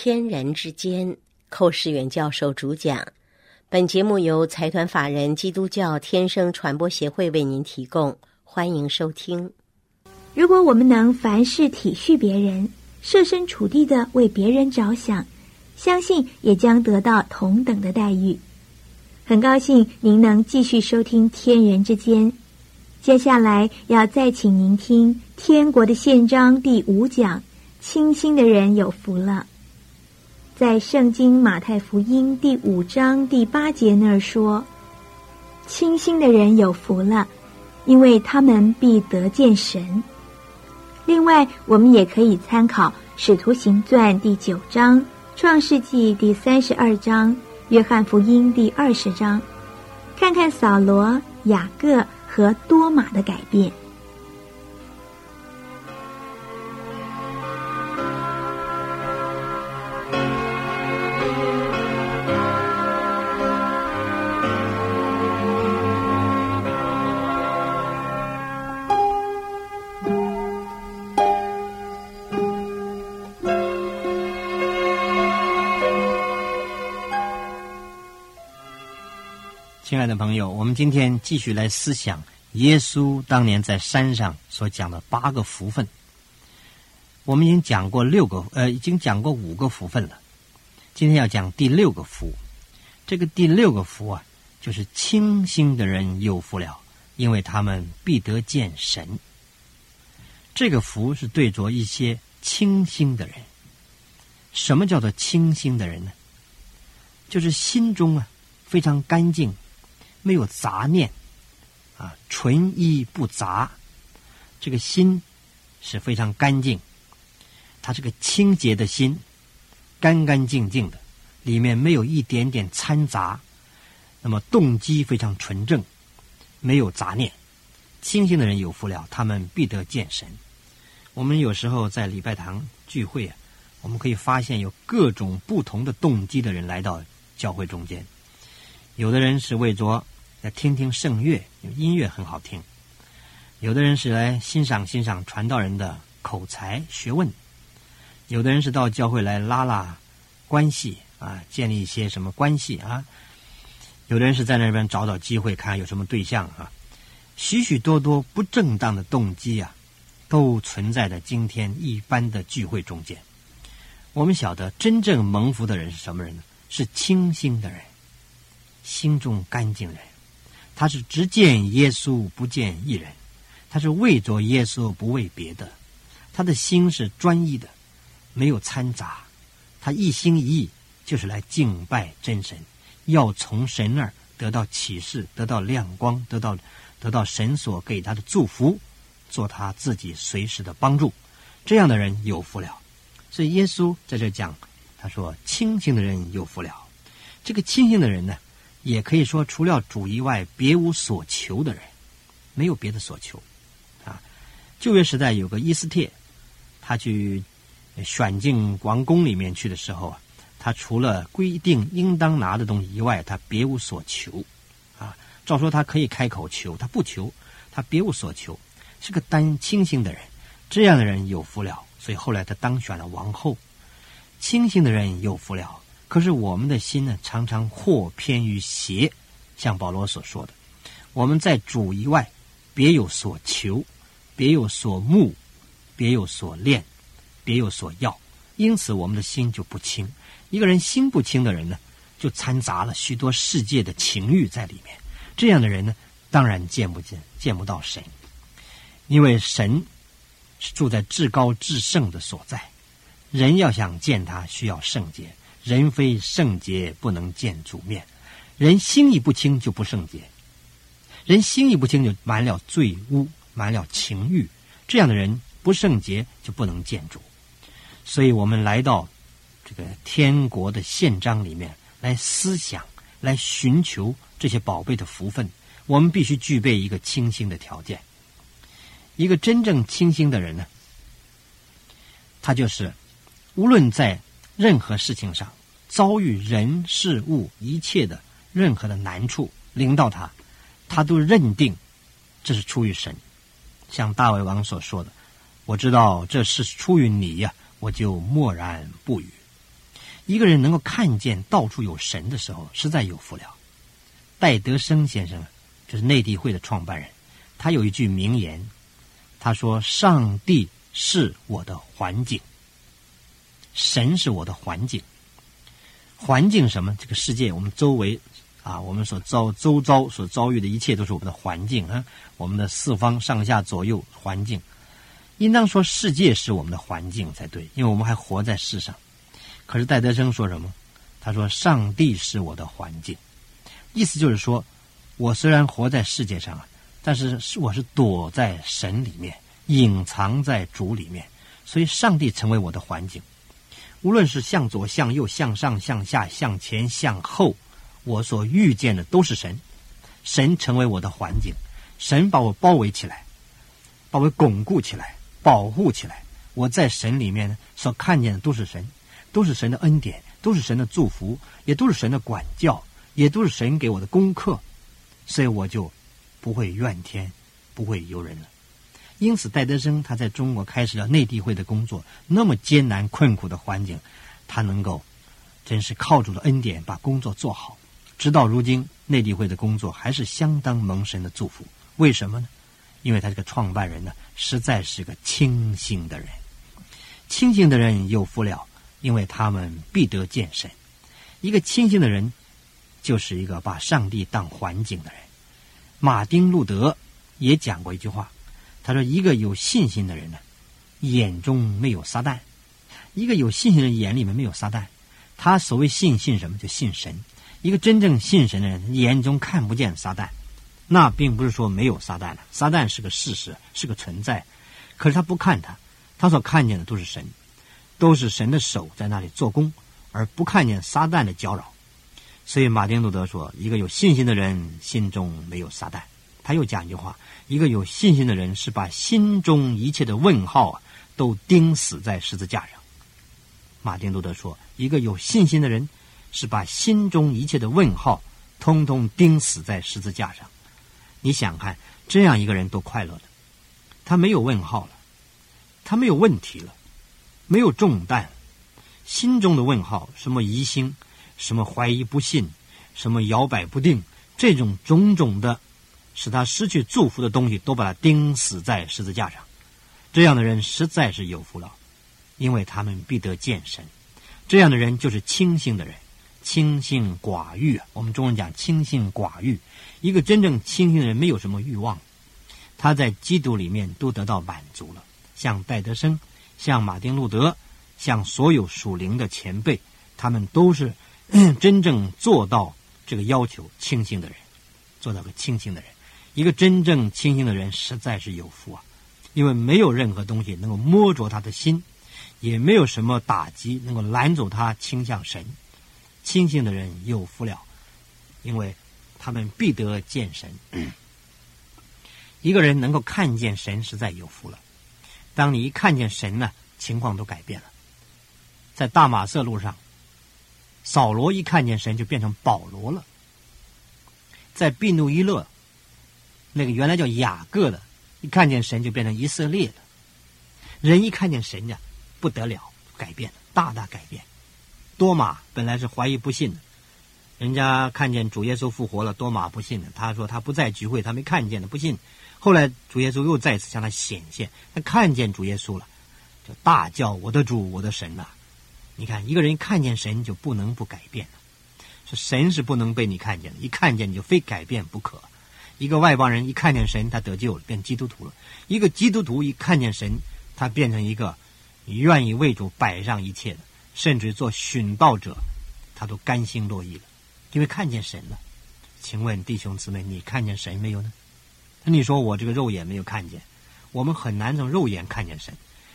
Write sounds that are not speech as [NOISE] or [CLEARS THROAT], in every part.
天人之间，寇世远教授主讲。本节目由财团法人基督教天生传播协会为您提供，欢迎收听。如果我们能凡事体恤别人，设身处地的为别人着想，相信也将得到同等的待遇。很高兴您能继续收听《天人之间》，接下来要再请您听《天国的宪章》第五讲：清心的人有福了。在圣经马太福音第五章第八节那儿说：“清心的人有福了，因为他们必得见神。”另外，我们也可以参考《使徒行传》第九章、《创世纪》第三十二章、《约翰福音》第二十章，看看扫罗、雅各和多马的改变。亲爱的朋友，我们今天继续来思想耶稣当年在山上所讲的八个福分。我们已经讲过六个，呃，已经讲过五个福分了。今天要讲第六个福。这个第六个福啊，就是清心的人有福了，因为他们必得见神。这个福是对着一些清心的人。什么叫做清心的人呢？就是心中啊非常干净。没有杂念，啊，纯一不杂，这个心是非常干净，它是个清洁的心，干干净净的，里面没有一点点掺杂，那么动机非常纯正，没有杂念，清醒的人有福了，他们必得见神。我们有时候在礼拜堂聚会啊，我们可以发现有各种不同的动机的人来到教会中间。有的人是为着来听听圣乐，音乐很好听；有的人是来欣赏欣赏传道人的口才学问；有的人是到教会来拉拉关系啊，建立一些什么关系啊；有的人是在那边找找机会，看看有什么对象啊。许许多多不正当的动机啊，都存在在今天一般的聚会中间。我们晓得，真正蒙福的人是什么人呢？是清心的人。心中干净人，他是只见耶稣不见一人，他是为着耶稣不为别的，他的心是专一的，没有掺杂，他一心一意就是来敬拜真神，要从神那儿得到启示，得到亮光，得到得到神所给他的祝福，做他自己随时的帮助。这样的人有福了。所以耶稣在这讲，他说：“清醒的人有福了。”这个清醒的人呢？也可以说，除了主以外，别无所求的人，没有别的所求，啊。旧约时代有个伊斯帖，他去选进王宫里面去的时候啊，他除了规定应当拿的东西以外，他别无所求，啊。照说他可以开口求，他不求，他别无所求，是个单清心的人。这样的人有福了，所以后来他当选了王后。清醒的人有福了。可是我们的心呢，常常或偏于邪，像保罗所说的，我们在主以外，别有所求，别有所慕，别有所恋，别有所要，因此我们的心就不清。一个人心不清的人呢，就掺杂了许多世界的情欲在里面。这样的人呢，当然见不见、见不到神，因为神是住在至高至圣的所在，人要想见他，需要圣洁。人非圣洁，不能见主面；人心意不清，就不圣洁；人心意不清，就满了罪污，满了情欲。这样的人不圣洁，就不能见主。所以我们来到这个天国的宪章里面来思想，来寻求这些宝贝的福分。我们必须具备一个清心的条件。一个真正清心的人呢，他就是无论在任何事情上。遭遇人事物一切的任何的难处临到他，他都认定这是出于神。像大卫王所说的：“我知道这是出于你呀，我就默然不语。”一个人能够看见到处有神的时候，实在有福了。戴德生先生就是内地会的创办人，他有一句名言，他说：“上帝是我的环境，神是我的环境。环境什么？这个世界，我们周围啊，我们所遭周遭所遭遇的一切，都是我们的环境啊。我们的四方上下左右环境，应当说世界是我们的环境才对，因为我们还活在世上。”可是戴德生说什么？他说：“上帝是我的环境。”意思就是说，我虽然活在世界上啊，但是我是躲在神里面，隐藏在主里面，所以上帝成为我的环境。无论是向左、向右、向上、向下、向前、向后，我所遇见的都是神。神成为我的环境，神把我包围起来，把我巩固起来，保护起来。我在神里面所看见的都是神。都是神的恩典，都是神的祝福，也都是神的管教，也都是神给我的功课，所以我就不会怨天，不会尤人了。因此，戴德生他在中国开始了内地会的工作，那么艰难困苦的环境，他能够真是靠主的恩典把工作做好。直到如今，内地会的工作还是相当蒙神的祝福。为什么呢？因为他这个创办人呢，实在是个清醒的人，清醒的人有福了。因为他们必得见神。一个清醒的人，就是一个把上帝当环境的人。马丁路德也讲过一句话，他说：“一个有信心的人呢，眼中没有撒旦；一个有信心的人眼里面没有撒旦。他所谓信信什么？就信神。一个真正信神的人，眼中看不见撒旦。那并不是说没有撒旦了，撒旦是个事实，是个存在。可是他不看他，他所看见的都是神。”都是神的手在那里做工，而不看见撒旦的搅扰。所以马丁路德说：“一个有信心的人心中没有撒旦。”他又讲一句话：“一个有信心的人是把心中一切的问号啊都钉死在十字架上。”马丁路德说：“一个有信心的人是把心中一切的问号通通钉死在十字架上。”你想看这样一个人多快乐了？他没有问号了，他没有问题了。没有重担，心中的问号，什么疑心，什么怀疑不信，什么摇摆不定，这种种种的，使他失去祝福的东西，都把他钉死在十字架上。这样的人实在是有福了，因为他们必得见神。这样的人就是清醒的人，清心寡欲。我们中文讲清心寡欲，一个真正清醒的人没有什么欲望，他在基督里面都得到满足了，像戴德生。像马丁路德，像所有属灵的前辈，他们都是 [CLEARS THROAT] 真正做到这个要求清醒的人，做到个清醒的人。一个真正清醒的人实在是有福啊，因为没有任何东西能够摸着他的心，也没有什么打击能够拦阻他倾向神。清醒的人有福了，因为他们必得见神。一个人能够看见神，实在有福了。当你一看见神呢，情况都改变了。在大马色路上，扫罗一看见神就变成保罗了。在毕努伊勒，那个原来叫雅各的，一看见神就变成以色列了。人一看见神呀，不得了，改变了，大大改变。多马本来是怀疑不信的，人家看见主耶稣复活了，多马不信的，他说他不在聚会，他没看见的，不信。后来主耶稣又再次向他显现，他看见主耶稣了，就大叫：“我的主，我的神呐！”你看，一个人看见神就不能不改变了。说神是不能被你看见的，一看见你就非改变不可。一个外邦人一看见神，他得救了，变基督徒了；一个基督徒一看见神，他变成一个愿意为主摆上一切的，甚至做殉道者，他都甘心乐意了，因为看见神了。请问弟兄姊妹，你看见神没有呢？你说我这个肉眼没有看见，我们很难从肉眼看见神，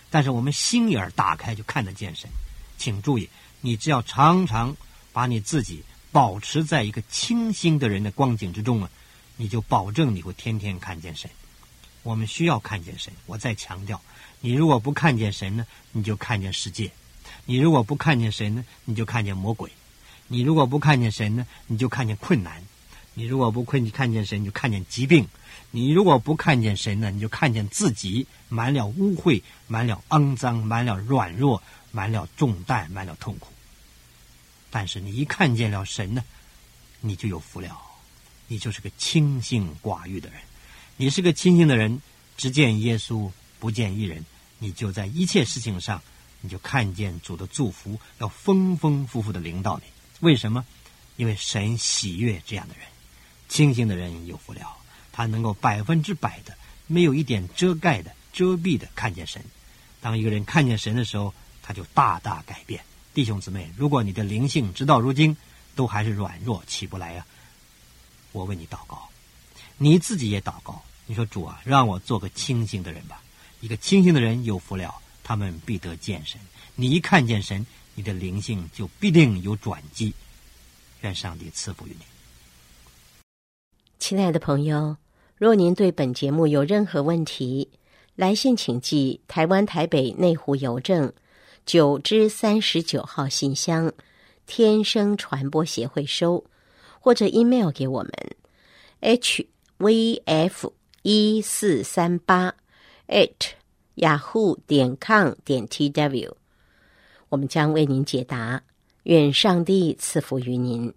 但是我们心眼打开就看得见神。请注意，你只要常常把你自己保持在一个清新的人的光景之中啊，你就保证你会天天看见神。我们需要看见神。我再强调，你如果不看见神呢，你就看见世界；你如果不看见神呢，你就看见魔鬼；你如果不看见神呢，你就看见困难；你如果不困，你看见神，你就看见疾病。你如果不看见神呢，你就看见自己满了污秽，满了肮脏，满了软弱，满了重担，满了痛苦。但是你一看见了神呢，你就有福了，你就是个清心寡欲的人。你是个清心的人，只见耶稣不见一人，你就在一切事情上，你就看见主的祝福要丰丰富富的临到你。为什么？因为神喜悦这样的人，清心的人有福了，他能够百分之百的没有一点遮盖的遮蔽的看见神。当一个人看见神的时候，他就大大改变。弟兄姊妹，如果你的灵性直到如今都还是软弱起不来呀，我为你祷告，你自己也祷告。你说主啊，让我做个清醒的人吧。一个清醒的人有福了，他们必得见神。你一看见神，你的灵性就必定有转机。愿上帝赐福于你，亲爱的朋友。若您对本节目有任何问题，来信请寄台湾台北内湖邮政九之三十九号信箱，天生传播协会收，或者 email 给我们 hvf 一四三八 at yahoo 点 com 点 tw，我们将为您解答。愿上帝赐福于您。